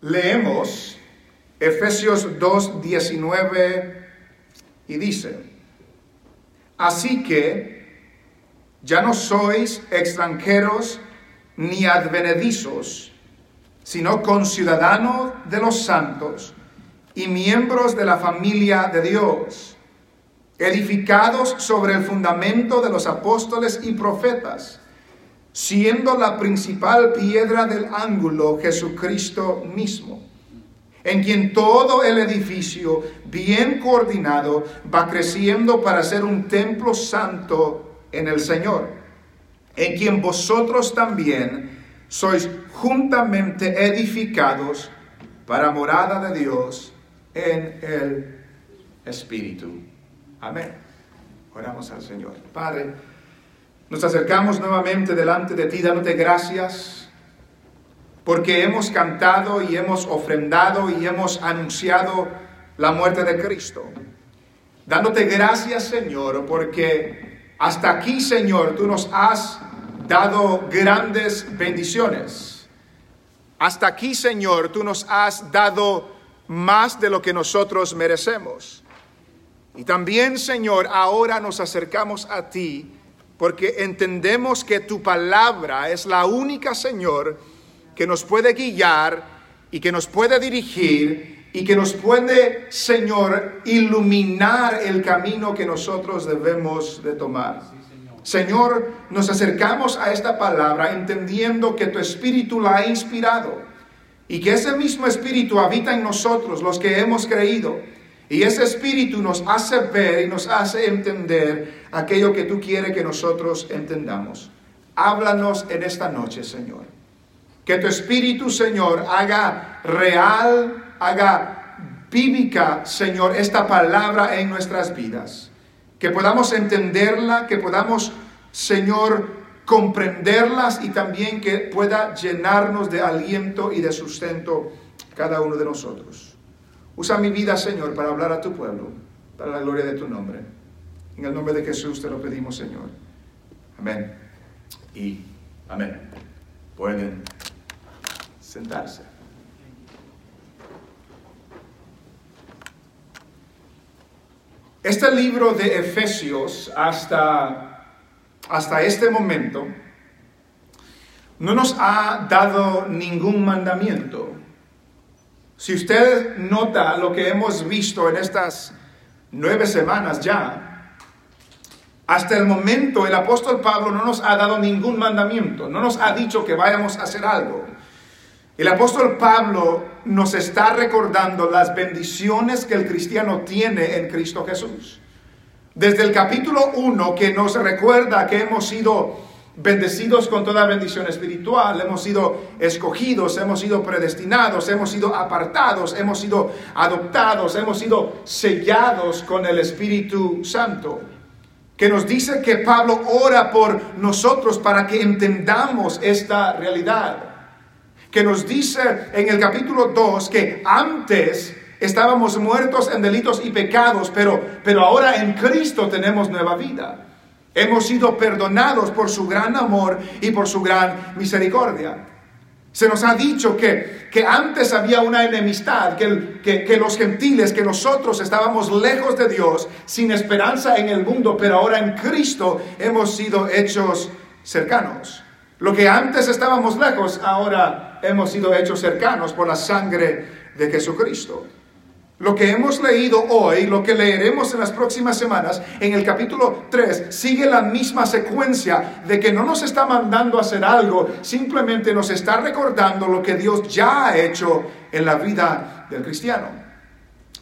Leemos Efesios 2, 19 y dice, así que ya no sois extranjeros ni advenedizos, sino conciudadanos de los santos y miembros de la familia de Dios, edificados sobre el fundamento de los apóstoles y profetas, siendo la principal piedra del ángulo Jesucristo mismo, en quien todo el edificio, bien coordinado, va creciendo para ser un templo santo en el Señor, en quien vosotros también sois juntamente edificados para morada de Dios en el Espíritu. Amén. Oramos al Señor. Padre, nos acercamos nuevamente delante de ti dándote gracias porque hemos cantado y hemos ofrendado y hemos anunciado la muerte de Cristo. Dándote gracias, Señor, porque hasta aquí, Señor, tú nos has dado grandes bendiciones. Hasta aquí, Señor, tú nos has dado más de lo que nosotros merecemos. Y también, Señor, ahora nos acercamos a ti porque entendemos que tu palabra es la única, Señor, que nos puede guiar y que nos puede dirigir y que nos puede, Señor, iluminar el camino que nosotros debemos de tomar. Señor, nos acercamos a esta palabra entendiendo que tu Espíritu la ha inspirado y que ese mismo Espíritu habita en nosotros, los que hemos creído. Y ese Espíritu nos hace ver y nos hace entender aquello que tú quieres que nosotros entendamos. Háblanos en esta noche, Señor. Que tu Espíritu, Señor, haga real, haga bíblica, Señor, esta palabra en nuestras vidas. Que podamos entenderla, que podamos, Señor, comprenderlas y también que pueda llenarnos de aliento y de sustento cada uno de nosotros. Usa mi vida, Señor, para hablar a tu pueblo, para la gloria de tu nombre. En el nombre de Jesús te lo pedimos, Señor. Amén. Y amén. Pueden sentarse. Este libro de Efesios hasta hasta este momento no nos ha dado ningún mandamiento. Si usted nota lo que hemos visto en estas nueve semanas ya, hasta el momento el apóstol Pablo no nos ha dado ningún mandamiento, no nos ha dicho que vayamos a hacer algo. El apóstol Pablo nos está recordando las bendiciones que el cristiano tiene en Cristo Jesús. Desde el capítulo 1 que nos recuerda que hemos sido bendecidos con toda bendición espiritual, hemos sido escogidos, hemos sido predestinados, hemos sido apartados, hemos sido adoptados, hemos sido sellados con el Espíritu Santo. Que nos dice que Pablo ora por nosotros para que entendamos esta realidad. Que nos dice en el capítulo 2 que antes Estábamos muertos en delitos y pecados, pero, pero ahora en Cristo tenemos nueva vida. Hemos sido perdonados por su gran amor y por su gran misericordia. Se nos ha dicho que, que antes había una enemistad, que, que, que, los gentiles, que nosotros estábamos lejos de Dios, sin esperanza en el mundo, pero ahora en Cristo hemos sido hechos cercanos. Lo que antes estábamos lejos, ahora hemos sido hechos cercanos por la sangre de Jesucristo. Lo que hemos leído hoy, lo que leeremos en las próximas semanas, en el capítulo 3, sigue la misma secuencia de que no nos está mandando a hacer algo, simplemente nos está recordando lo que Dios ya ha hecho en la vida del cristiano.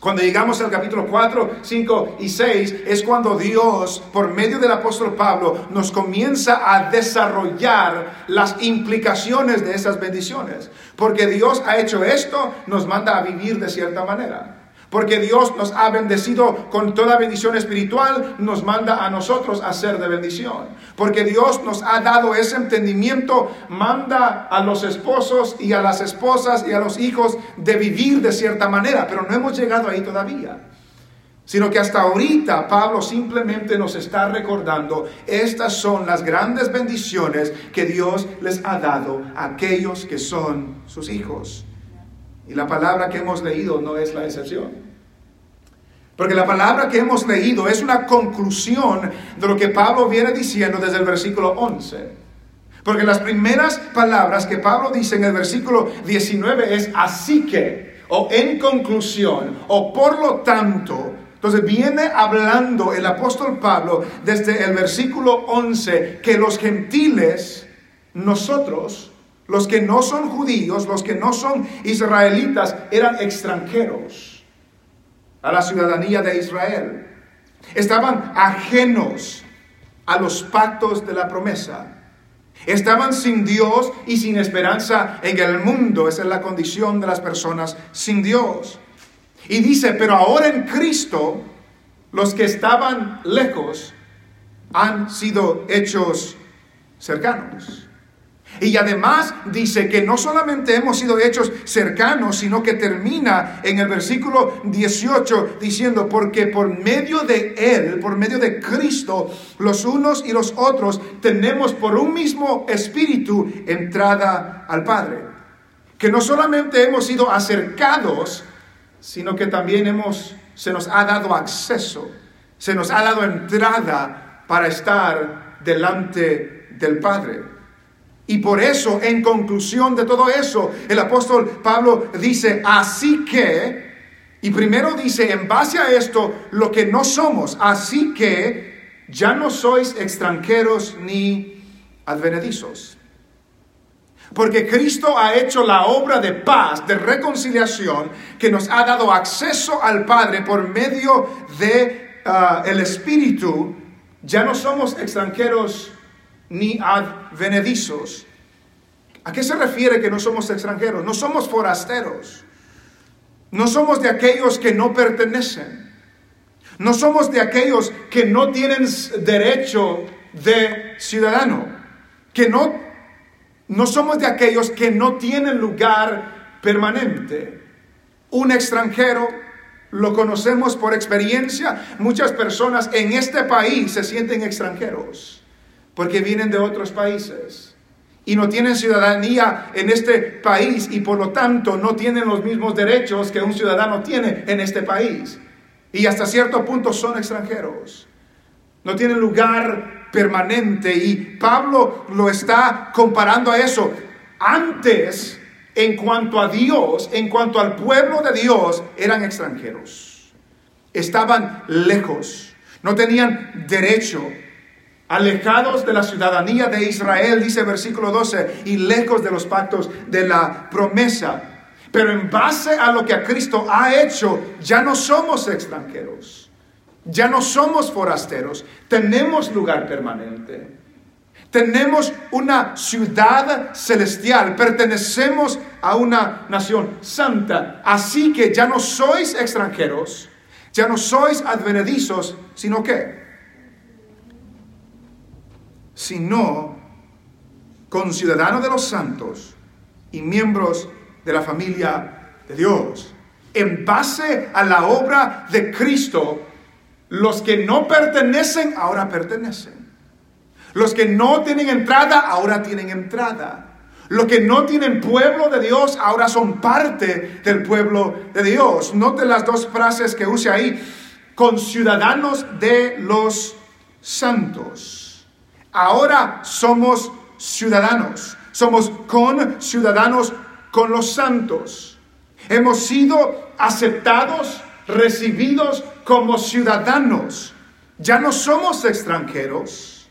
Cuando llegamos al capítulo 4, 5 y 6 es cuando Dios, por medio del apóstol Pablo, nos comienza a desarrollar las implicaciones de esas bendiciones. Porque Dios ha hecho esto, nos manda a vivir de cierta manera. Porque Dios nos ha bendecido con toda bendición espiritual, nos manda a nosotros a ser de bendición. Porque Dios nos ha dado ese entendimiento, manda a los esposos y a las esposas y a los hijos de vivir de cierta manera, pero no hemos llegado ahí todavía. Sino que hasta ahorita Pablo simplemente nos está recordando, estas son las grandes bendiciones que Dios les ha dado a aquellos que son sus hijos. Y la palabra que hemos leído no es la excepción. Porque la palabra que hemos leído es una conclusión de lo que Pablo viene diciendo desde el versículo 11. Porque las primeras palabras que Pablo dice en el versículo 19 es así que, o en conclusión, o por lo tanto. Entonces viene hablando el apóstol Pablo desde el versículo 11 que los gentiles, nosotros, los que no son judíos, los que no son israelitas, eran extranjeros a la ciudadanía de Israel. Estaban ajenos a los pactos de la promesa. Estaban sin Dios y sin esperanza en el mundo. Esa es la condición de las personas sin Dios. Y dice, pero ahora en Cristo, los que estaban lejos han sido hechos cercanos. Y además dice que no solamente hemos sido hechos cercanos, sino que termina en el versículo 18 diciendo, porque por medio de Él, por medio de Cristo, los unos y los otros tenemos por un mismo espíritu entrada al Padre. Que no solamente hemos sido acercados, sino que también hemos, se nos ha dado acceso, se nos ha dado entrada para estar delante del Padre. Y por eso, en conclusión de todo eso, el apóstol Pablo dice, así que, y primero dice, en base a esto, lo que no somos, así que ya no sois extranjeros ni advenedizos. Porque Cristo ha hecho la obra de paz, de reconciliación, que nos ha dado acceso al Padre por medio de ah, el Espíritu. Ya no somos extranjeros ni advenedizos. ¿A qué se refiere que no somos extranjeros? No somos forasteros. No somos de aquellos que no pertenecen. No somos de aquellos que no tienen derecho de ciudadano. Que no, no somos de aquellos que no tienen lugar permanente. Un extranjero lo conocemos por experiencia. Muchas personas en este país se sienten extranjeros porque vienen de otros países y no tienen ciudadanía en este país y por lo tanto no tienen los mismos derechos que un ciudadano tiene en este país. Y hasta cierto punto son extranjeros. No tienen lugar permanente y Pablo lo está comparando a eso. Antes, en cuanto a Dios, en cuanto al pueblo de Dios, eran extranjeros. Estaban lejos, no tenían derecho alejados de la ciudadanía de Israel, dice versículo 12, y lejos de los pactos de la promesa. Pero en base a lo que a Cristo ha hecho, ya no somos extranjeros, ya no somos forasteros, tenemos lugar permanente. Tenemos una ciudad celestial, pertenecemos a una nación santa. Así que ya no sois extranjeros, ya no sois advenedizos, sino que sino conciudadanos de los santos y miembros de la familia de Dios. En base a la obra de Cristo, los que no pertenecen ahora pertenecen. Los que no tienen entrada ahora tienen entrada. Los que no tienen pueblo de Dios ahora son parte del pueblo de Dios. Note las dos frases que use ahí. Conciudadanos de los santos. Ahora somos ciudadanos, somos con ciudadanos con los santos. Hemos sido aceptados, recibidos como ciudadanos. Ya no somos extranjeros.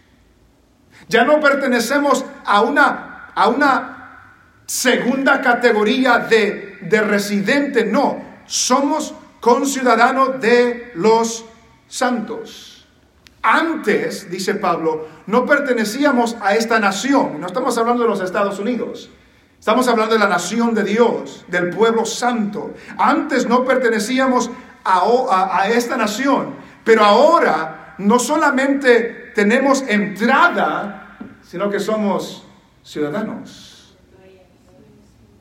Ya no pertenecemos a una, a una segunda categoría de, de residente. No, somos conciudadanos de los santos. Antes, dice Pablo, no pertenecíamos a esta nación. No estamos hablando de los Estados Unidos. Estamos hablando de la nación de Dios, del pueblo santo. Antes no pertenecíamos a, esta nación, pero ahora no solamente tenemos entrada, sino que somos ciudadanos.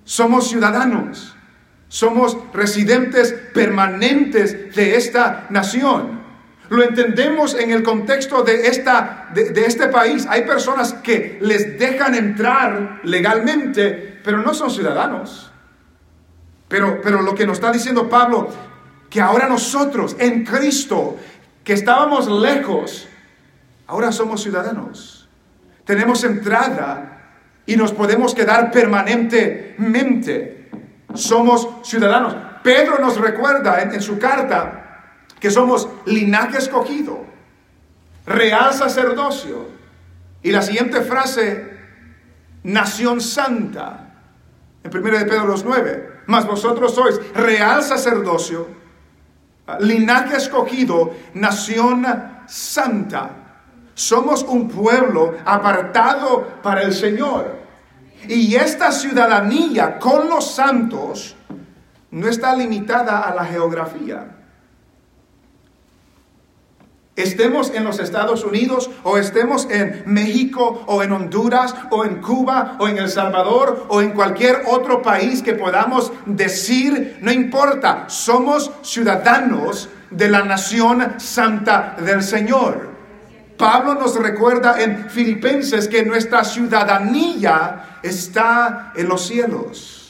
Somos ciudadanos. Somos residentes permanentes de esta nación. Lo entendemos en el contexto de, esta, de, este país. Hay personas que les dejan entrar legalmente, pero no son ciudadanos. Pero, pero lo que nos está diciendo Pablo, que ahora nosotros en Cristo, que estábamos lejos, ahora somos ciudadanos. Tenemos entrada y nos podemos quedar permanentemente. Somos ciudadanos. Pedro nos recuerda en, en su carta que somos linaje escogido, real sacerdocio. Y la siguiente frase, nación santa. En 1 de Pedro los 9. Mas vosotros sois real sacerdocio, linaje escogido, nación santa. Somos un pueblo apartado para el Señor. Y esta ciudadanía con los santos no está limitada a la geografía. Estemos en los Estados Unidos o estemos en México o en Honduras o en Cuba o en El Salvador o en cualquier otro país que podamos decir, no importa, somos ciudadanos de la nación santa del Señor. Pablo nos recuerda en Filipenses que nuestra ciudadanía está en los cielos.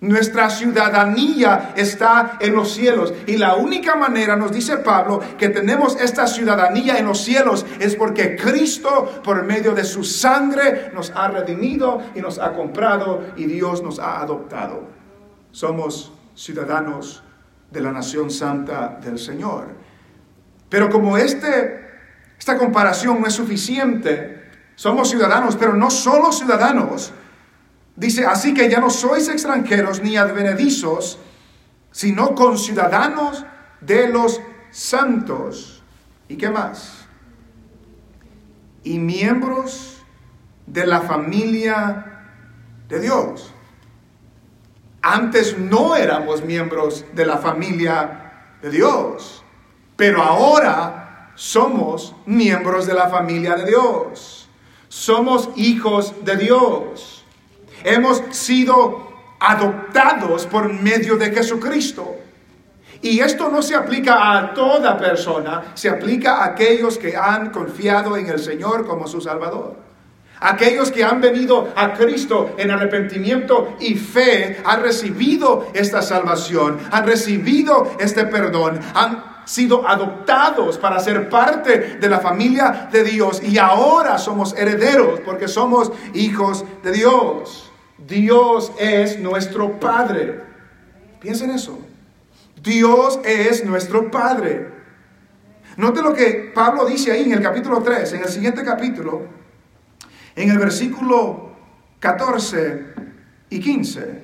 Nuestra ciudadanía está en los cielos. Y la única manera, nos dice Pablo, que tenemos esta ciudadanía en los cielos es porque Cristo, por medio de su sangre, nos ha redimido y nos ha comprado y Dios nos ha adoptado. Somos ciudadanos de la nación santa del Señor. Pero como este, esta comparación no es suficiente, somos ciudadanos, pero no solo ciudadanos, Dice, así que ya no sois extranjeros ni advenedizos, sino conciudadanos de los santos. ¿Y qué más? Y miembros de la familia de Dios. Antes no éramos miembros de la familia de Dios, pero ahora somos miembros de la familia de Dios. Somos hijos de Dios. Hemos sido adoptados por medio de Jesucristo. Y esto no se aplica a toda persona, se aplica a aquellos que han confiado en el Señor como su Salvador. Aquellos que han venido a Cristo en arrepentimiento y fe, han recibido esta salvación, han recibido este perdón, han sido adoptados para ser parte de la familia de Dios y ahora somos herederos porque somos hijos de Dios. Dios es nuestro Padre. Piensen eso. Dios es nuestro Padre. Note lo que Pablo dice ahí en el capítulo 3, en el siguiente capítulo, en el versículo 14 y 15.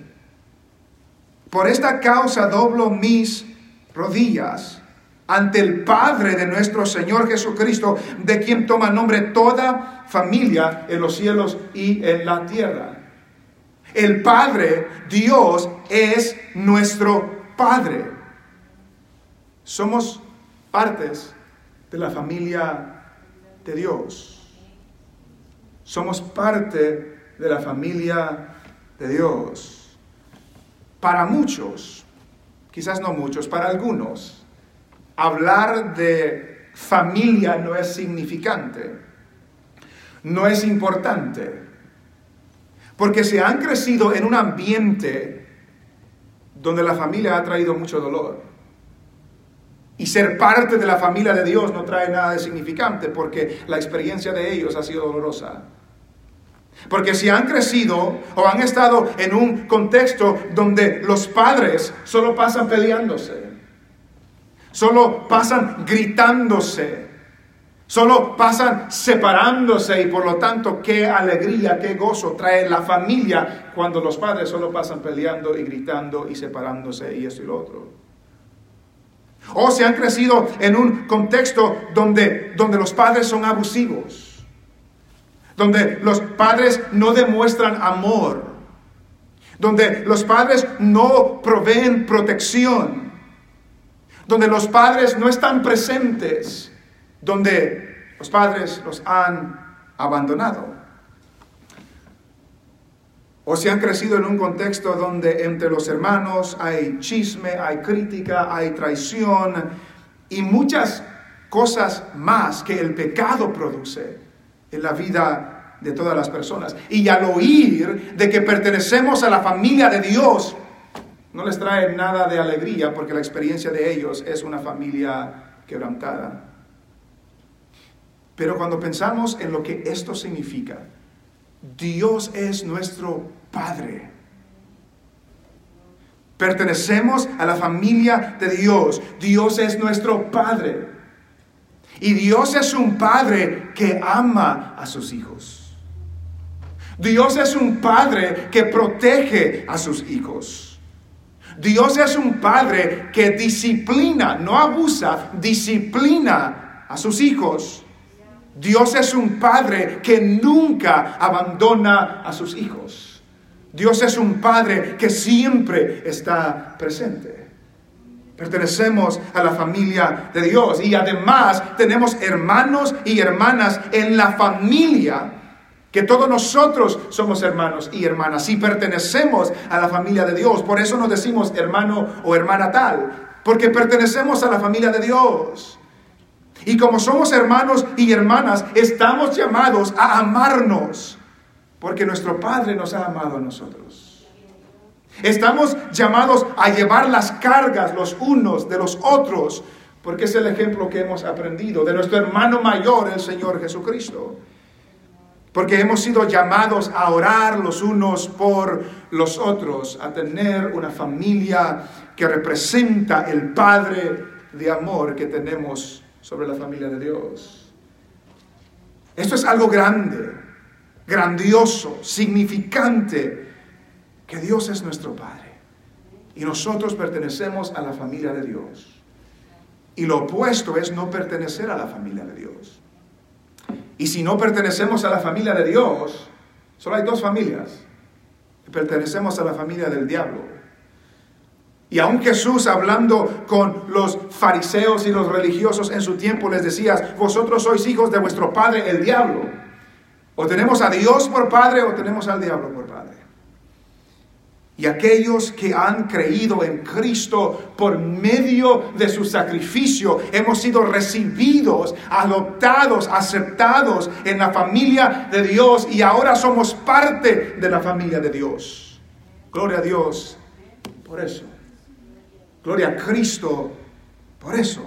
Por esta causa doblo mis rodillas ante el Padre de nuestro Señor Jesucristo, de quien toma nombre toda familia en los cielos y en la tierra. El Padre, Dios, es nuestro Padre. Somos partes de la familia de Dios. Somos parte de la familia de Dios. Para muchos, quizás no muchos, para algunos, hablar de familia no es significante, no es importante. Porque se han crecido en un ambiente donde la familia ha traído mucho dolor. Y ser parte de la familia de Dios no trae nada de significante porque la experiencia de ellos ha sido dolorosa. Porque si han crecido o han estado en un contexto donde los padres solo pasan peleándose, solo pasan gritándose, Solo pasan separándose y por lo tanto qué alegría, qué gozo trae la familia cuando los padres solo pasan peleando y gritando y separándose y esto y lo otro. O se han crecido en un contexto donde, donde los padres son abusivos, donde los padres no demuestran amor, donde los padres no proveen protección, donde los padres no están presentes donde los padres los han abandonado. O se han crecido en un contexto donde entre los hermanos hay chisme, hay crítica, hay traición y muchas cosas más que el pecado produce en la vida de todas las personas. Y al oír de que pertenecemos a la familia de Dios, no les trae nada de alegría porque la experiencia de ellos es una familia quebrantada. Pero cuando pensamos en lo que esto significa, Dios es nuestro Padre. Pertenecemos a la familia de Dios. Dios es nuestro Padre. Y Dios es un Padre que ama a sus hijos. Dios es un Padre que protege a sus hijos. Dios es un padre que disciplina, no abusa, disciplina a sus hijos. Dios es un padre que nunca abandona a sus hijos. Dios es un padre que siempre está presente. Pertenecemos a la familia de Dios y además tenemos hermanos y hermanas en la familia que todos nosotros somos hermanos y hermanas y pertenecemos a la familia de Dios. Por eso nos decimos hermano o hermana tal, porque pertenecemos a la familia de Dios. Y como somos hermanos y hermanas, estamos llamados a amarnos, porque nuestro Padre nos ha amado a nosotros. Estamos llamados a llevar las cargas los unos de los otros, porque es el ejemplo que hemos aprendido de nuestro hermano mayor, el Señor Jesucristo porque hemos sido llamados a orar los unos por los otros, a tener una familia que representa el Padre de amor que tenemos sobre la familia de Dios. Esto es algo grande, grandioso, significante, que Dios es nuestro Padre y nosotros pertenecemos a la familia de Dios. Y lo opuesto es no pertenecer a la familia de Dios. Y si no pertenecemos a la familia de Dios, solo hay dos familias. Pertenecemos a la familia del diablo. Y aún Jesús hablando con los fariseos y los religiosos en su tiempo les decía, vosotros sois hijos de vuestro padre el diablo. O tenemos a Dios por padre o tenemos al diablo por padre. Y aquellos que han creído en Cristo por medio de su sacrificio, hemos sido recibidos, adoptados, aceptados en la familia de Dios y ahora somos parte de la familia de Dios. Gloria a Dios por eso. Gloria a Cristo por eso.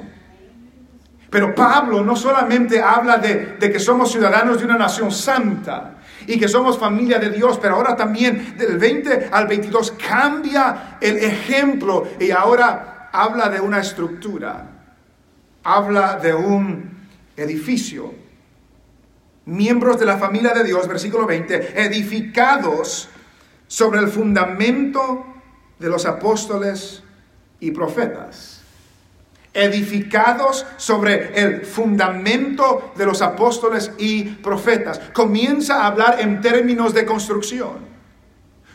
Pero Pablo no solamente habla de, que somos ciudadanos de una nación santa, y que somos familia de Dios, pero ahora también del 20 al 22 cambia el ejemplo y ahora habla de una estructura, habla de un edificio. Miembros de la familia de Dios, versículo 20, edificados sobre el fundamento de los apóstoles y profetas edificados sobre el fundamento de los apóstoles y profetas. Comienza a hablar en términos de construcción.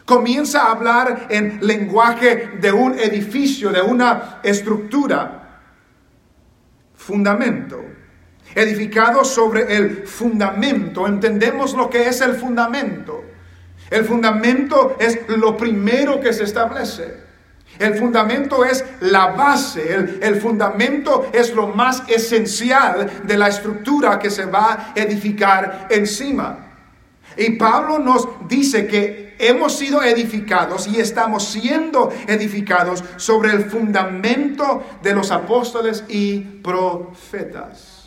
Comienza a hablar en lenguaje de un edificio, de una estructura. Fundamento. Edificados sobre el fundamento. Entendemos lo que es el fundamento. El fundamento es lo primero que se establece. El fundamento es la base, el, fundamento es lo más esencial de la estructura que se va a edificar encima. Y Pablo nos dice que hemos sido edificados y estamos siendo edificados sobre el fundamento de los apóstoles y profetas.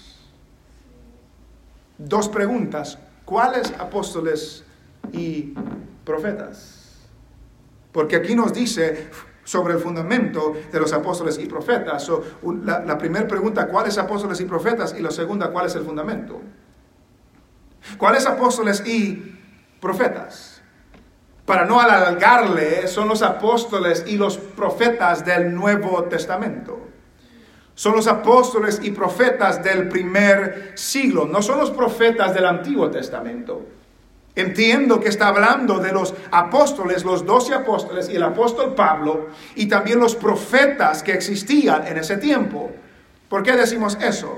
Dos preguntas. ¿Cuáles apóstoles y profetas? Porque aquí nos dice sobre el fundamento de los apóstoles y profetas. la, primera pregunta, ¿cuáles apóstoles y profetas? Y la segunda, ¿cuál es el fundamento? ¿Cuáles apóstoles y profetas? Para no alargarle, son los apóstoles y los profetas del Nuevo Testamento. Son los apóstoles y profetas del primer siglo, no son los profetas del Antiguo Testamento. Entiendo que está hablando de los apóstoles, los doce apóstoles y el apóstol Pablo y también los profetas que existían en ese tiempo. ¿Por qué decimos eso?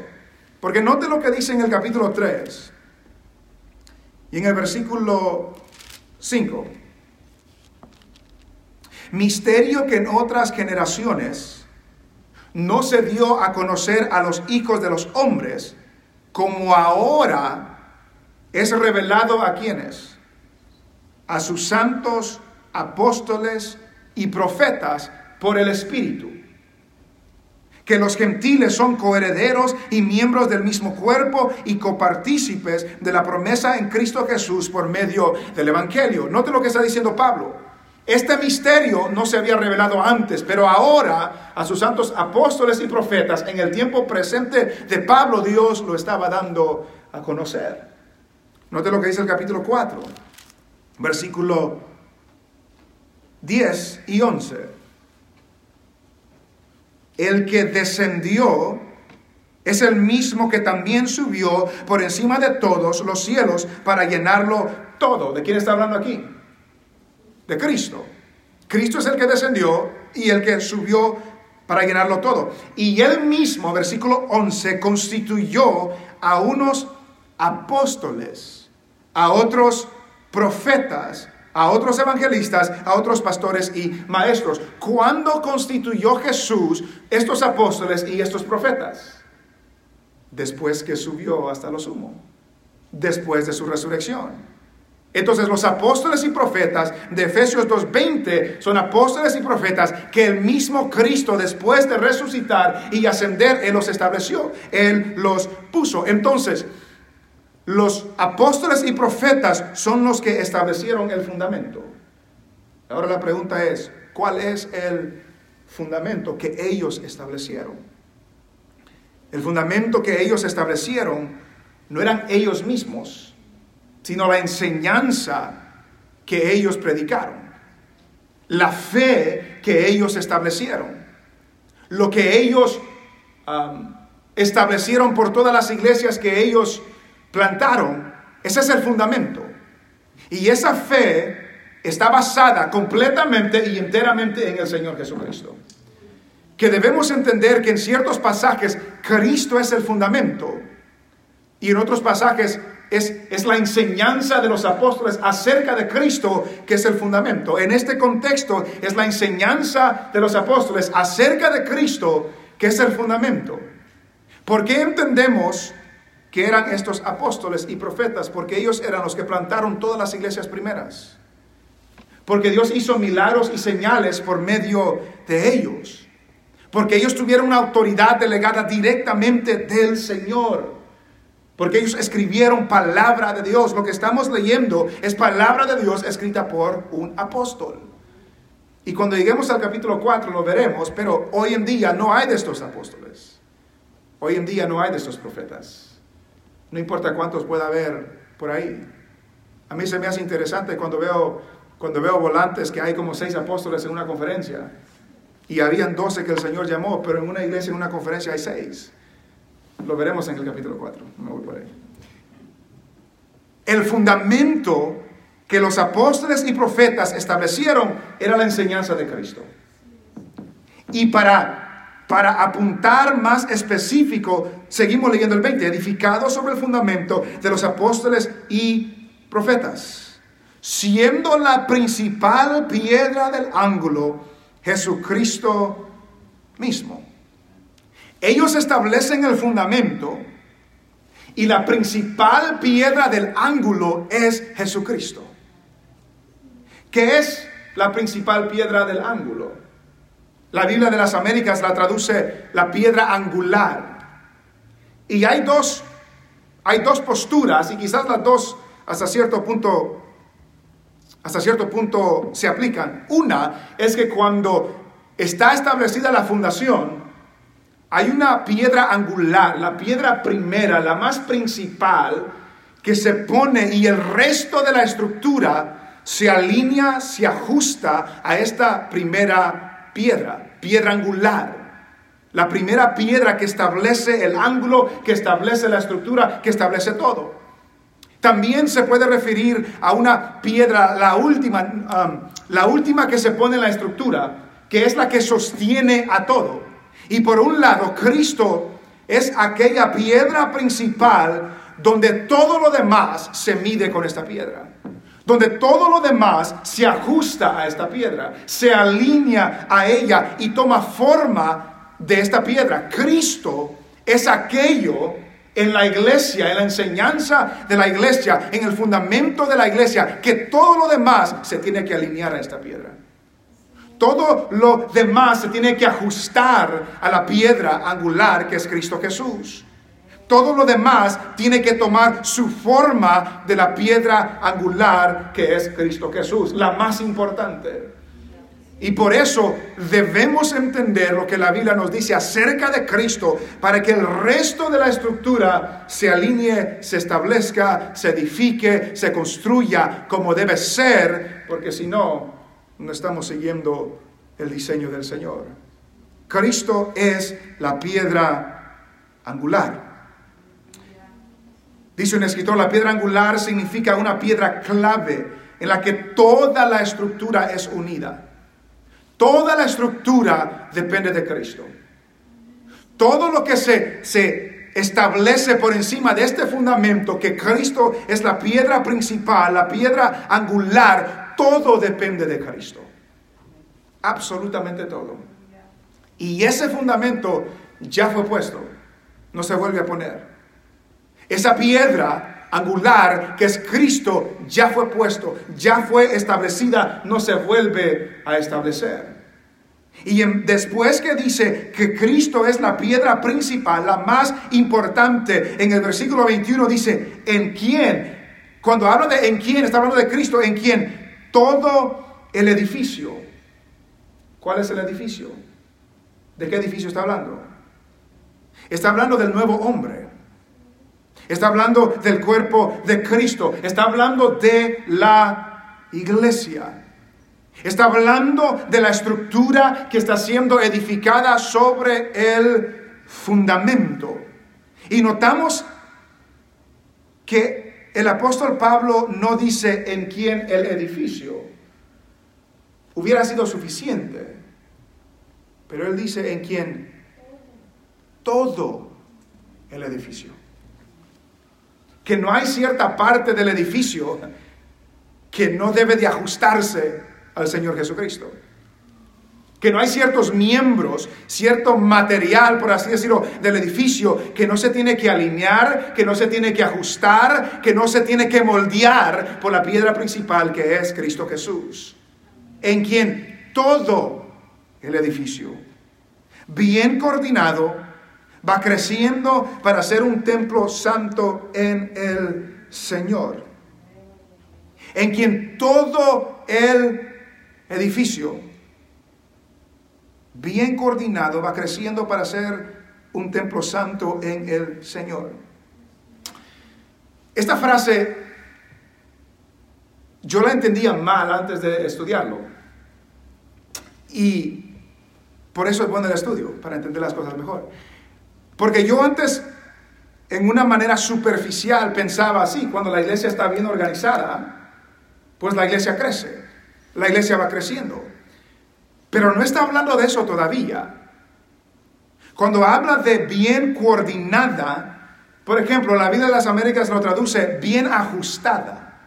Porque note lo que dice en el capítulo 3 y en el versículo 5. Misterio que en otras generaciones no se dio a conocer a los hijos de los hombres, como ahora es revelado a quienes? A sus santos apóstoles y profetas por el Espíritu. Que los gentiles son coherederos y miembros del mismo cuerpo y copartícipes de la promesa en Cristo Jesús por medio del Evangelio. Note lo que está diciendo Pablo. Este misterio no se había revelado antes, pero ahora a sus santos apóstoles y profetas, en el tiempo presente de Pablo, Dios lo estaba dando a conocer. Note lo que dice el capítulo 4, versículo 10 y 11. El que descendió es el mismo que también subió por encima de todos los cielos para llenarlo todo. ¿De quién está hablando aquí? De Cristo. Cristo es el que descendió y el que subió para llenarlo todo. Y él mismo, versículo 11, constituyó a unos apóstoles, a otros profetas, a otros evangelistas, a otros pastores y maestros. ¿Cuándo constituyó Jesús estos apóstoles y estos profetas? Después que subió hasta lo sumo, después de su resurrección. Entonces los apóstoles y profetas de Efesios 2.20 son apóstoles y profetas que el mismo Cristo después de resucitar y ascender, Él los estableció, Él los puso. Entonces, los apóstoles y profetas son los que establecieron el fundamento. Ahora la pregunta es, ¿cuál es el fundamento que ellos establecieron? El fundamento que ellos establecieron no eran ellos mismos, sino la enseñanza que ellos predicaron, la fe que ellos establecieron, lo que ellos um, establecieron por todas las iglesias que ellos plantaron, ese es el fundamento. Y esa fe está basada completamente y enteramente en el Señor Jesucristo. Que debemos entender que en ciertos pasajes Cristo es el fundamento y en otros pasajes es, es, la enseñanza de los apóstoles acerca de Cristo que es el fundamento. En este contexto es la enseñanza de los apóstoles acerca de Cristo que es el fundamento. ¿Por qué entendemos que eran estos apóstoles y profetas, porque ellos eran los que plantaron todas las iglesias primeras. Porque Dios hizo milagros y señales por medio de ellos. Porque ellos tuvieron una autoridad delegada directamente del Señor. Porque ellos escribieron palabra de Dios. Lo que estamos leyendo es palabra de Dios escrita por un apóstol. Y cuando lleguemos al capítulo 4 lo veremos, pero hoy en día no hay de estos apóstoles. Hoy en día no hay de estos profetas. No importa cuántos pueda haber por ahí. A mí se me hace interesante cuando veo, cuando veo volantes que hay como seis apóstoles en una conferencia. Y habían doce que el Señor llamó, pero en una iglesia, en una conferencia hay seis. Lo veremos en el capítulo 4. Me voy por ahí. El fundamento que los apóstoles y profetas establecieron era la enseñanza de Cristo. Y para para apuntar más específico, seguimos leyendo el 20, edificado sobre el fundamento de los apóstoles y profetas, siendo la principal piedra del ángulo Jesucristo mismo. Ellos establecen el fundamento y la principal piedra del ángulo es Jesucristo. ¿Qué es la principal piedra del ángulo? La Biblia de las Américas la traduce la piedra angular. Y hay dos, hay dos posturas y quizás las dos hasta cierto punto hasta cierto punto se aplican. Una es que cuando está establecida la fundación, hay una piedra angular, la piedra primera, la más principal, que se pone y el resto de la estructura se alinea, se ajusta a esta primera piedra, piedra angular. La primera piedra que establece el ángulo, que establece la estructura, que establece todo. También se puede referir a una piedra, la última, um, la última que se pone en la estructura, que es la que sostiene a todo. Y por un lado, Cristo es aquella piedra principal donde todo lo demás se mide con esta piedra donde todo lo demás se ajusta a esta piedra, se alinea a ella y toma forma de esta piedra. Cristo es aquello en la iglesia, en la enseñanza de la iglesia, en el fundamento de la iglesia, que todo lo demás se tiene que alinear a esta piedra. Todo lo demás se tiene que ajustar a la piedra angular que es Cristo Jesús. Todo lo demás tiene que tomar su forma de la piedra angular que es Cristo Jesús, la más importante. Y por eso debemos entender lo que la Biblia nos dice acerca de Cristo para que el resto de la estructura se alinee, se establezca, se edifique, se construya como debe ser, porque si no, no estamos siguiendo el diseño del Señor. Cristo es la piedra angular. Dice un escritor, la piedra angular significa una piedra clave en la que toda la estructura es unida. Toda la estructura depende de Cristo. Todo lo que se, se establece por encima de este fundamento, que Cristo es la piedra principal, la piedra angular, todo depende de Cristo. Absolutamente todo. Y ese fundamento ya fue puesto, no se vuelve a poner. Esa piedra angular que es Cristo ya fue puesto, ya fue establecida, no se vuelve a establecer. Y después que dice que Cristo es la piedra principal, la más importante, en el versículo 21 dice, ¿en quién? Cuando habla de en quién, está hablando de Cristo, ¿en quién? Todo el edificio. ¿Cuál es el edificio? ¿De qué edificio está hablando? Está hablando del nuevo hombre. Está hablando del cuerpo de Cristo. Está hablando de la iglesia. Está hablando de la estructura que está siendo edificada sobre el fundamento. Y notamos que el apóstol Pablo no dice en quién el edificio. Hubiera sido suficiente. Pero él dice en quién todo el edificio que no hay cierta parte del edificio que no debe de ajustarse al Señor Jesucristo. Que no hay ciertos miembros, cierto material, por así decirlo, del edificio que no se tiene que alinear, que no se tiene que ajustar, que no se tiene que moldear por la piedra principal que es Cristo Jesús. En quien todo el edificio, bien coordinado, va creciendo para ser un templo santo en el Señor, en quien todo el edificio, bien coordinado, va creciendo para ser un templo santo en el Señor. Esta frase yo la entendía mal antes de estudiarlo. Y por eso es bueno el estudio, para entender las cosas mejor. Porque yo antes, en una manera superficial, pensaba así, cuando la iglesia está bien organizada, pues la iglesia crece, la iglesia va creciendo. Pero no está hablando de eso todavía. Cuando habla de bien coordinada, por ejemplo, la vida de las Américas lo traduce bien ajustada.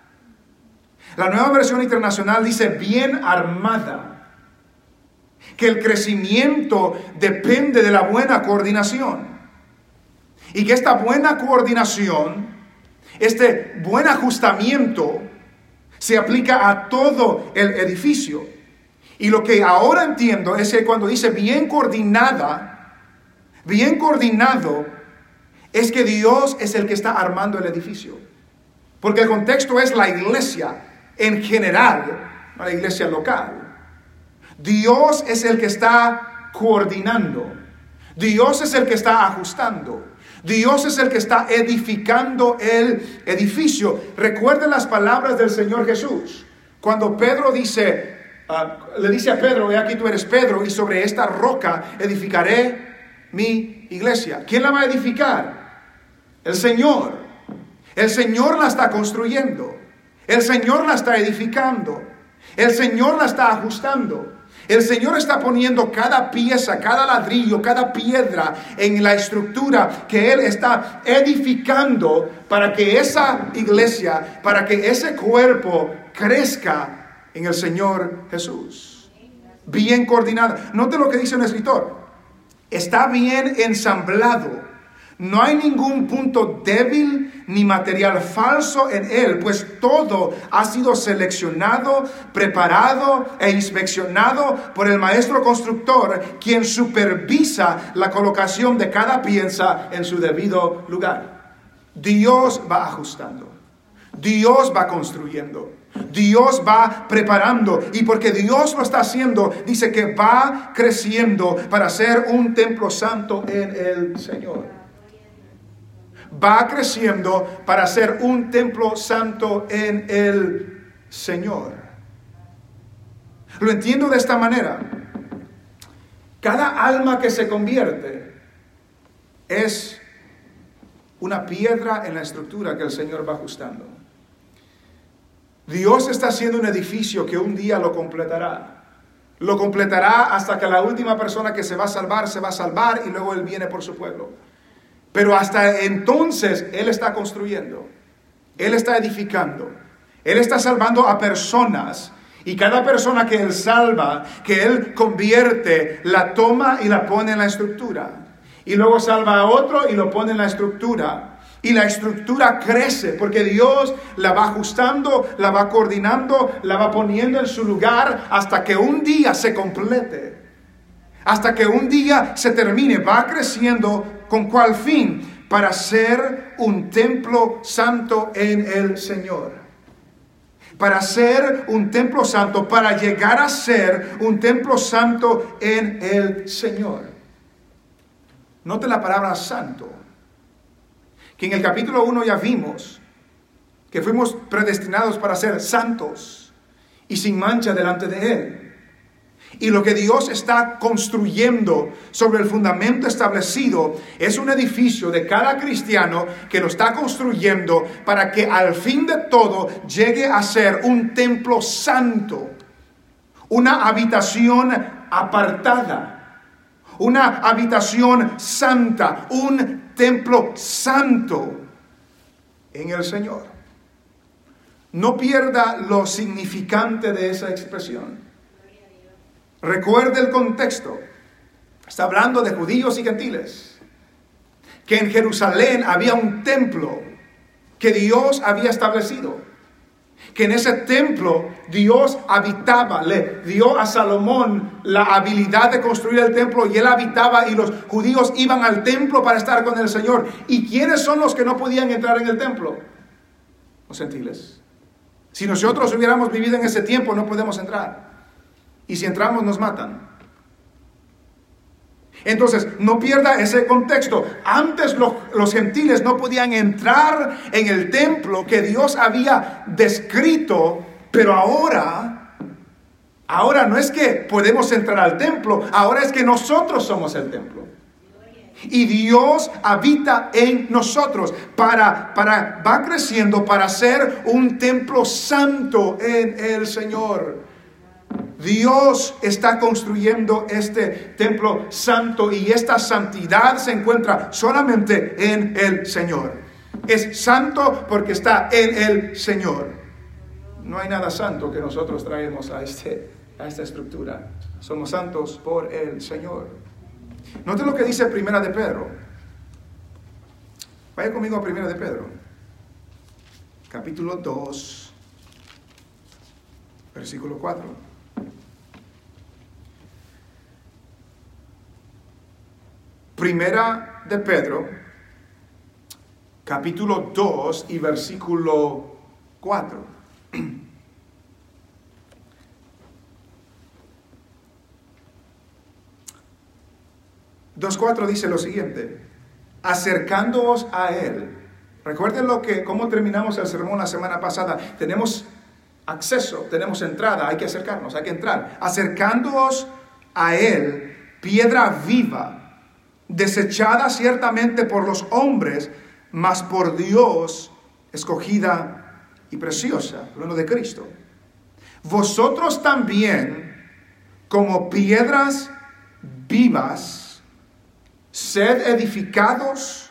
La nueva versión internacional dice bien armada. Que el crecimiento depende de la buena coordinación. Y que esta buena coordinación, este buen ajustamiento, se aplica a todo el edificio. Y lo que ahora entiendo es que cuando dice bien coordinada, bien coordinado, es que Dios es el que está armando el edificio. Porque el contexto es la iglesia en general, la iglesia local. Dios es el que está coordinando. Dios es el que está ajustando. Dios es el que está edificando el edificio. Recuerden las palabras del Señor Jesús. Cuando Pedro dice, ah, le dice a Pedro, aquí tú eres Pedro, y sobre esta roca edificaré mi iglesia. ¿Quién la va a edificar? El Señor. El Señor la está construyendo. El Señor la está edificando. El Señor la está ajustando. El Señor está poniendo cada pieza, cada ladrillo, cada piedra en la estructura que Él está edificando para que esa iglesia, para que ese cuerpo crezca en el Señor Jesús. Bien coordinado. Note lo que dice un escritor. Está bien ensamblado. No hay ningún punto débil ni material falso en él, pues todo ha sido seleccionado, preparado e inspeccionado por el maestro constructor, quien supervisa la colocación de cada pieza en su debido lugar. Dios va ajustando, Dios va construyendo. Dios va preparando y porque Dios lo está haciendo, dice que va creciendo para ser un templo santo en el Señor va creciendo para ser un templo santo en el Señor. Lo entiendo de esta manera. Cada alma que se convierte es una piedra en la estructura que el Señor va ajustando. Dios está haciendo un edificio que un día lo completará. Lo completará hasta que la última persona que se va a salvar se va a salvar y luego Él viene por su pueblo. Pero hasta entonces Él está construyendo, Él está edificando, Él está salvando a personas. Y cada persona que Él salva, que Él convierte, la toma y la pone en la estructura. Y luego salva a otro y lo pone en la estructura. Y la estructura crece porque Dios la va ajustando, la va coordinando, la va poniendo en su lugar hasta que un día se complete. Hasta que un día se termine. Va creciendo ¿Con cuál fin? Para ser un templo santo en el Señor. Para ser un templo santo, para llegar a ser un templo santo en el Señor. Note la palabra santo, que en el capítulo 1 ya vimos que fuimos predestinados para ser santos y sin mancha delante de Él. Y lo que Dios está construyendo sobre el fundamento establecido es un edificio de cada cristiano que lo está construyendo para que al fin de todo llegue a ser un templo santo, una habitación apartada, una habitación santa, un templo santo en el Señor. No pierda lo significante de esa expresión. Recuerde el contexto. Está hablando de judíos y gentiles. Que en Jerusalén había un templo que Dios había establecido. Que en ese templo Dios habitaba, le dio a Salomón la habilidad de construir el templo y él habitaba y los judíos iban al templo para estar con el Señor. ¿Y quiénes son los que no podían entrar en el templo? Los gentiles. Si nosotros hubiéramos vivido en ese tiempo no podemos entrar. Y si entramos nos matan. Entonces, no pierda ese contexto. Antes los, gentiles no podían entrar en el templo que Dios había descrito, pero ahora, ahora no es que podemos entrar al templo, ahora es que nosotros somos el templo. Y Dios habita en nosotros para, para, va creciendo para ser un templo santo en el Señor. Dios está construyendo este templo santo y esta santidad se encuentra solamente en el Señor. Es santo porque está en el Señor. No hay nada santo que nosotros traemos a, este, a esta estructura. Somos santos por el Señor. Note lo que dice Primera de Pedro. Vaya conmigo a Primera de Pedro. Capítulo 2, versículo 4. Primera de Pedro, capítulo 2 y versículo 4. 2.4 dice lo siguiente, acercándoos a Él. Recuerden lo que, cómo terminamos el sermón la semana pasada. Tenemos acceso, tenemos entrada, hay que acercarnos, hay que entrar. Acercándoos a Él, piedra viva desechada ciertamente por los hombres, mas por Dios escogida y preciosa, hablando de Cristo. Vosotros también, como piedras vivas, sed edificados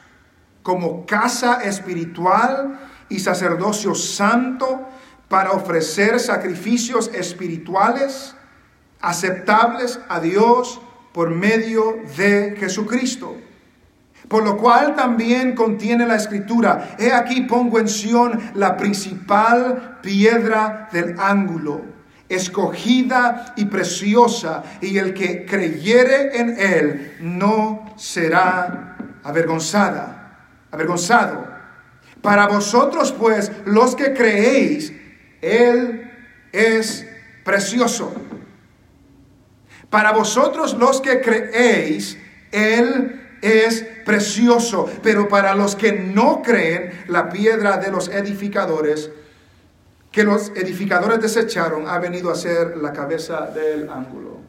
como casa espiritual y sacerdocio santo para ofrecer sacrificios espirituales aceptables a Dios por medio de Jesucristo. Por lo cual también contiene la escritura, he aquí pongo en Sión la principal piedra del ángulo, escogida y preciosa, y el que creyere en él no será avergonzada, avergonzado. Para vosotros pues, los que creéis, él es precioso. Para vosotros los que creéis, él es precioso, pero para los que no creen, la piedra de los edificadores, que los edificadores desecharon, ha venido a ser la cabeza del ángulo.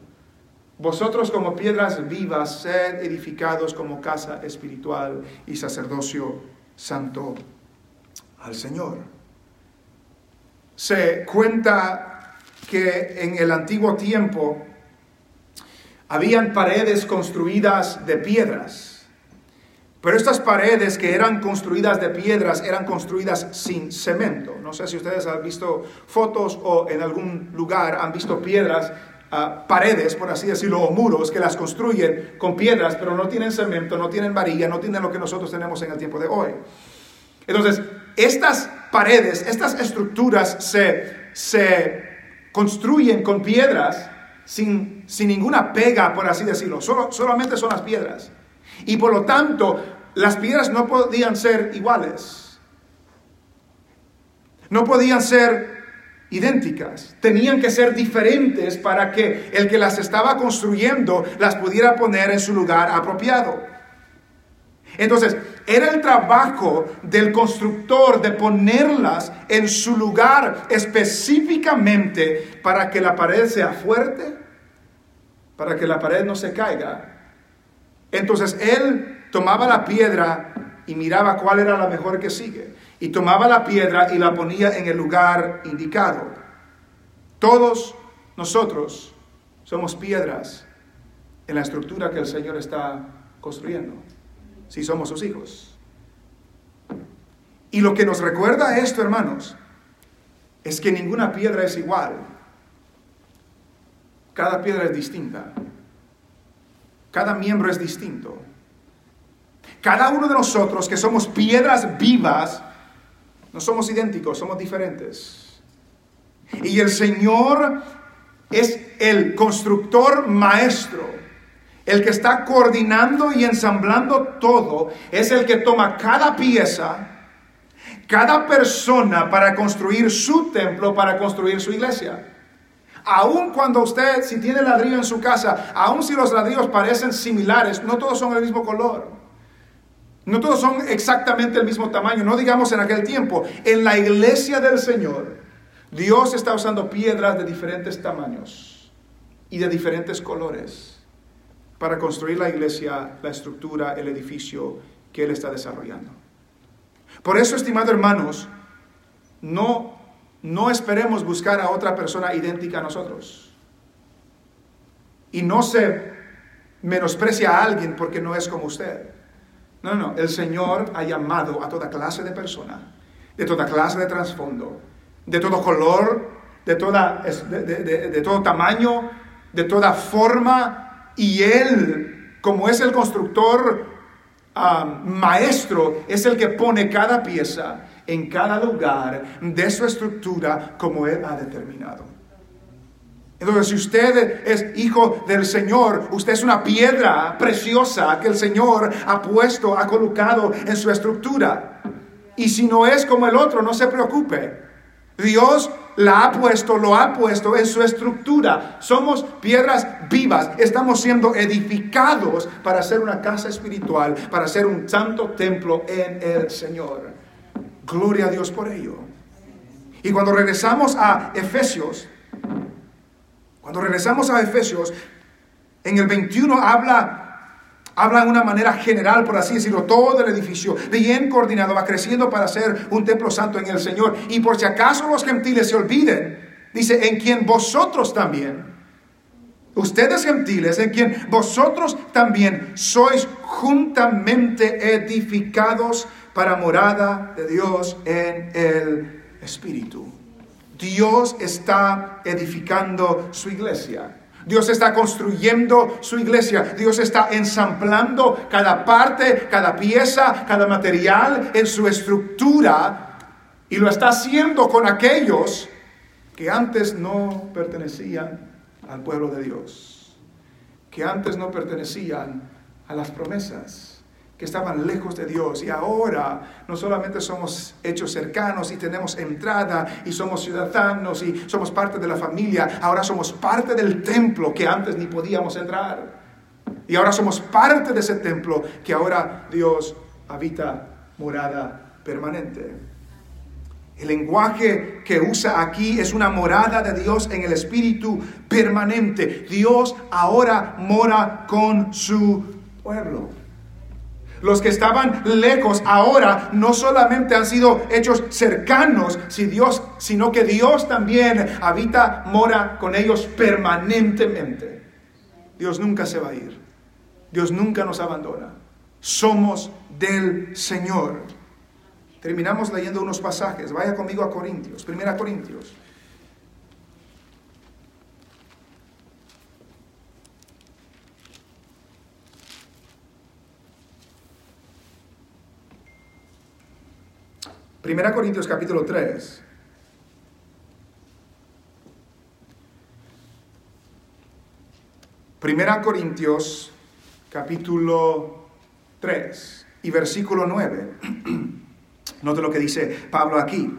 Vosotros como piedras vivas, sed edificados como casa espiritual y sacerdocio santo al Señor. Se cuenta que en el antiguo tiempo, habían paredes construidas de piedras. Pero estas paredes que eran construidas de piedras eran construidas sin cemento. No sé si ustedes han visto fotos o en algún lugar han visto piedras, ah, paredes, por así decirlo, o muros que las construyen con piedras, pero no tienen cemento, no tienen varilla, no tienen lo que nosotros tenemos en el tiempo de hoy. Entonces, estas paredes, estas estructuras se, se construyen con piedras sin, ninguna pega, por así decirlo. Solo, solamente son las piedras. Y por lo tanto, las piedras no podían ser iguales. No podían ser idénticas. Tenían que ser diferentes para que el que las estaba construyendo las pudiera poner en su lugar apropiado. Entonces, era el trabajo del constructor de ponerlas en su lugar específicamente para que la pared sea fuerte, para que la pared no se caiga. Entonces él tomaba la piedra y miraba cuál era la mejor que sigue. Y tomaba la piedra y la ponía en el lugar indicado. Todos nosotros somos piedras en la estructura que el Señor está construyendo si somos sus hijos. Y lo que nos recuerda esto, hermanos, es que ninguna piedra es igual. Cada piedra es distinta. Cada miembro es distinto. Cada uno de nosotros que somos piedras vivas, no somos idénticos, somos diferentes. Y el Señor es el constructor maestro el que está coordinando y ensamblando todo es el que toma cada pieza, cada persona para construir su templo, para construir su iglesia. Aun cuando usted, si tiene ladrillo en su casa, aun si los ladrillos parecen similares, no todos son el mismo color. No todos son exactamente el mismo tamaño. No digamos en aquel tiempo. En la iglesia del Señor, Dios está usando piedras de diferentes tamaños y de diferentes colores para construir la iglesia, la estructura, el edificio que Él está desarrollando. Por eso, estimados hermanos, no, no esperemos buscar a otra persona idéntica a nosotros. Y no se menosprecia a alguien porque no es como usted. No, no, el Señor ha llamado a toda clase de persona, de toda clase de trasfondo, de todo color, de, toda, de todo tamaño, de toda forma, y Él, como es el constructor ah, maestro, es el que pone cada pieza en cada lugar de su estructura como Él ha determinado. Entonces, si usted es hijo del Señor, usted es una piedra preciosa que el Señor ha puesto, ha colocado en su estructura. Y si no es como el otro, no se preocupe. Dios la ha puesto, lo ha puesto en su estructura. Somos piedras vivas. Estamos siendo edificados para ser una casa espiritual, para ser un santo templo en el Señor. Gloria a Dios por ello. Y cuando regresamos a Efesios, cuando regresamos a Efesios, en el 21 habla Habla de una manera general, por así decirlo, todo el edificio, bien coordinado, va creciendo para ser un templo santo en el Señor. Y por si acaso los gentiles se olviden, dice, en quien vosotros también, ustedes gentiles, en quien vosotros también sois juntamente edificados para morada de Dios en el Espíritu. Dios está edificando su iglesia. Dios está construyendo su iglesia. Dios está ensamblando cada parte, cada pieza, cada material en su estructura. Y lo está haciendo con aquellos que antes no pertenecían al pueblo de Dios. Que antes no pertenecían a las promesas que estaban lejos de Dios y ahora no solamente somos hechos cercanos y tenemos entrada y somos ciudadanos y somos parte de la familia, ahora somos parte del templo que antes ni podíamos entrar. Y ahora somos parte de ese templo que ahora Dios habita morada permanente. El lenguaje que usa aquí es una morada de Dios en el Espíritu permanente. Dios ahora mora con su pueblo. Los que estaban lejos ahora no solamente han sido hechos cercanos, sino que Dios también habita, mora con ellos permanentemente. Dios nunca se va a ir. Dios nunca nos abandona. Somos del Señor. Terminamos leyendo unos pasajes. Vaya conmigo a Corintios, Primera Corintios. Primera Corintios capítulo 3. Primera Corintios capítulo 3 y versículo 9. Note lo que dice Pablo aquí.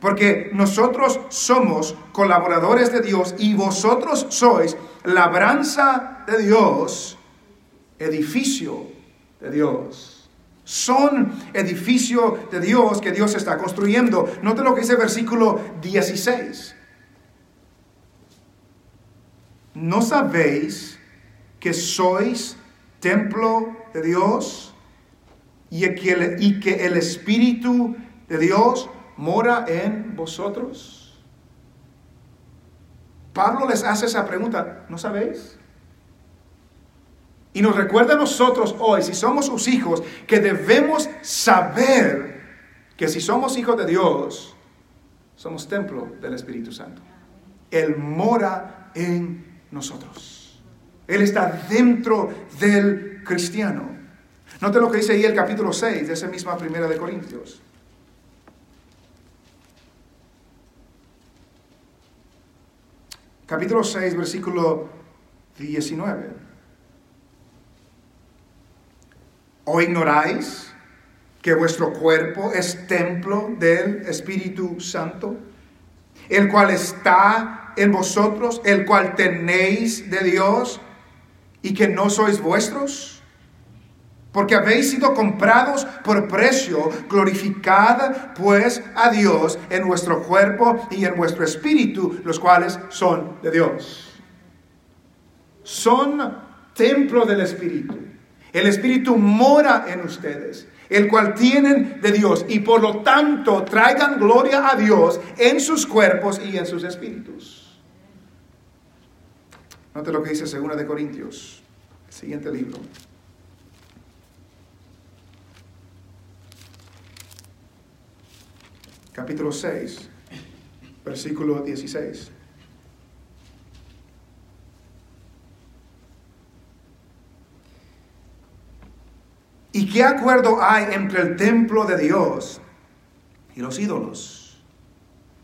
Porque nosotros somos colaboradores de Dios y vosotros sois labranza de Dios, edificio de Dios son edificio de Dios que Dios está construyendo. Note lo que dice el versículo 16. ¿No sabéis que sois templo de Dios y que, el, y que el Espíritu de Dios mora en vosotros? Pablo les hace esa pregunta, ¿no sabéis? Y nos recuerda a nosotros hoy, si somos sus hijos, que debemos saber que si somos hijos de Dios, somos templo del Espíritu Santo. Él mora en nosotros. Él está dentro del cristiano. Note lo que dice ahí el capítulo 6 de esa misma primera de Corintios. Capítulo 6, versículo 19. ¿O ignoráis que vuestro cuerpo es templo del Espíritu Santo, el cual está en vosotros, el cual tenéis de Dios y que no sois vuestros? Porque habéis sido comprados por precio, glorificad pues a Dios en vuestro cuerpo y en vuestro espíritu, los cuales son de Dios. Son templo del Espíritu. El Espíritu mora en ustedes, el cual tienen de Dios, y por lo tanto traigan gloria a Dios en sus cuerpos y en sus espíritus. Note lo que dice 2 de Corintios, el siguiente libro. Capítulo 6, versículo 16. ¿Y qué acuerdo hay entre el templo de Dios y los ídolos?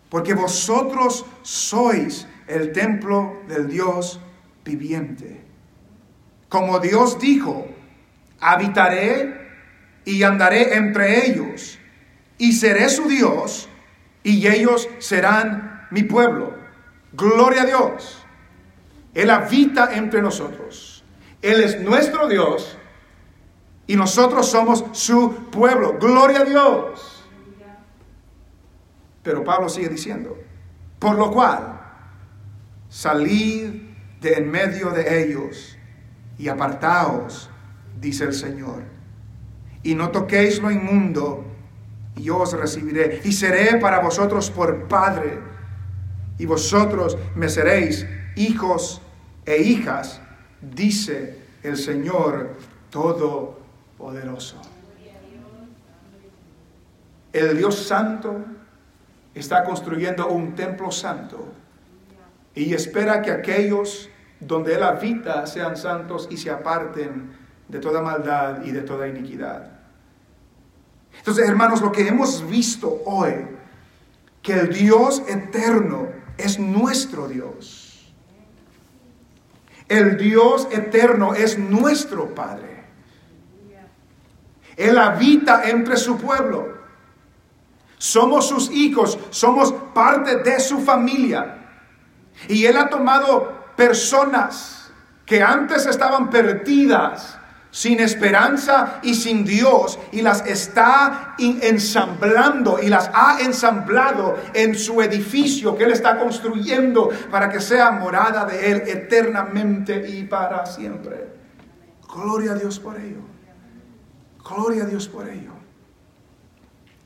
Porque vosotros sois el templo del Dios viviente. Como Dios dijo, habitaré y andaré entre ellos, y seré su Dios, y ellos serán mi pueblo. Gloria a Dios. Él habita entre nosotros. Él es nuestro Dios y nosotros somos su pueblo. Gloria a Dios. Pero Pablo sigue diciendo, por lo cual, salid de en medio de ellos y apartaos, dice el Señor, y no toquéis lo inmundo, y yo os recibiré, y seré para vosotros por Padre, y vosotros me seréis hijos e hijas, dice el Señor todo poderoso. El Dios Santo está construyendo un templo santo y espera que aquellos donde Él habita sean santos y se aparten de toda maldad y de toda iniquidad. Entonces, hermanos, lo que hemos visto hoy, que el Dios eterno es nuestro Dios. El Dios eterno es nuestro Padre. Él habita entre su pueblo. Somos sus hijos, somos parte de su familia. Y Él ha tomado personas que antes estaban perdidas, sin esperanza y sin Dios, y las está ensamblando y las ha ensamblado en su edificio que Él está construyendo para que sea morada de Él eternamente y para siempre. Gloria a Dios por ello. Gloria a Dios por ello.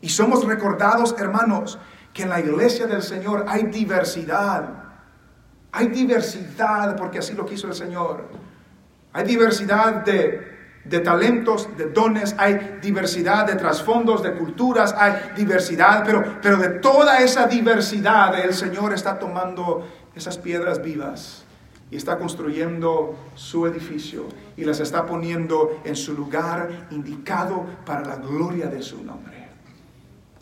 Y somos recordados, hermanos, que en la iglesia del Señor hay diversidad hay diversidad porque así lo quiso el Señor. Hay diversidad de, talentos, de dones, hay diversidad de trasfondos, de culturas, hay diversidad, pero, pero de toda esa diversidad el Señor está tomando esas piedras vivas y está construyendo su edificio y las está poniendo en su lugar indicado para la gloria de su nombre.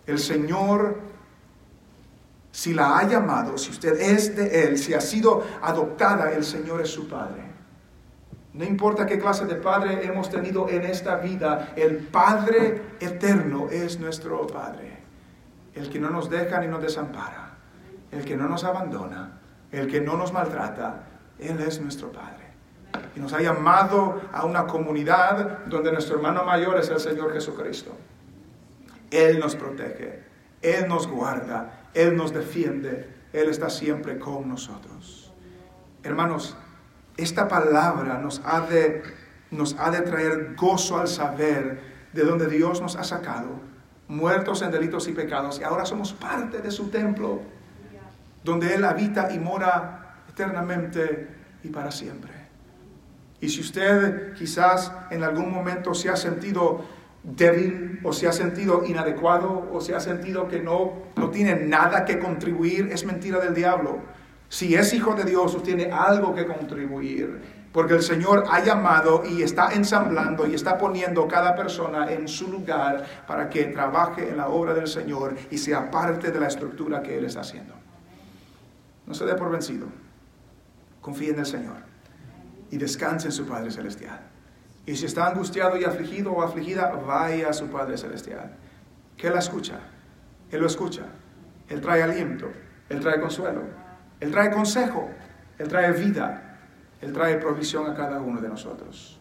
El Señor si la ha llamado, si usted es de Él, si ha sido adoptada, el Señor es su Padre. No importa qué clase de Padre hemos tenido en esta vida, el Padre eterno es nuestro Padre. El que no nos deja ni nos desampara, el que no nos abandona, el que no nos maltrata, Él es nuestro Padre. Y nos ha llamado a una comunidad donde nuestro hermano mayor es el Señor Jesucristo. Él nos protege, Él nos guarda, él nos defiende, Él está siempre con nosotros. Hermanos, esta palabra nos ha de, nos ha de traer gozo al saber de donde Dios nos ha sacado, muertos en delitos y pecados, y ahora somos parte de su templo, donde Él habita y mora eternamente y para siempre. Y si usted quizás en algún momento se ha sentido débil o se ha sentido inadecuado o se ha sentido que no, no tiene nada que contribuir, es mentira del diablo. Si es hijo de Dios, usted tiene algo que contribuir. Porque el Señor ha llamado y está ensamblando y está poniendo cada persona en su lugar para que trabaje en la obra del Señor y sea parte de la estructura que Él está haciendo. No se dé por vencido. Confíe en el Señor y descanse en su Padre Celestial. Y si está angustiado y afligido o afligida, vaya a su Padre Celestial. Que Él la escucha. Él lo escucha. Él trae aliento. Él trae consuelo. Él trae consejo. Él trae vida. Él trae provisión a cada uno de nosotros.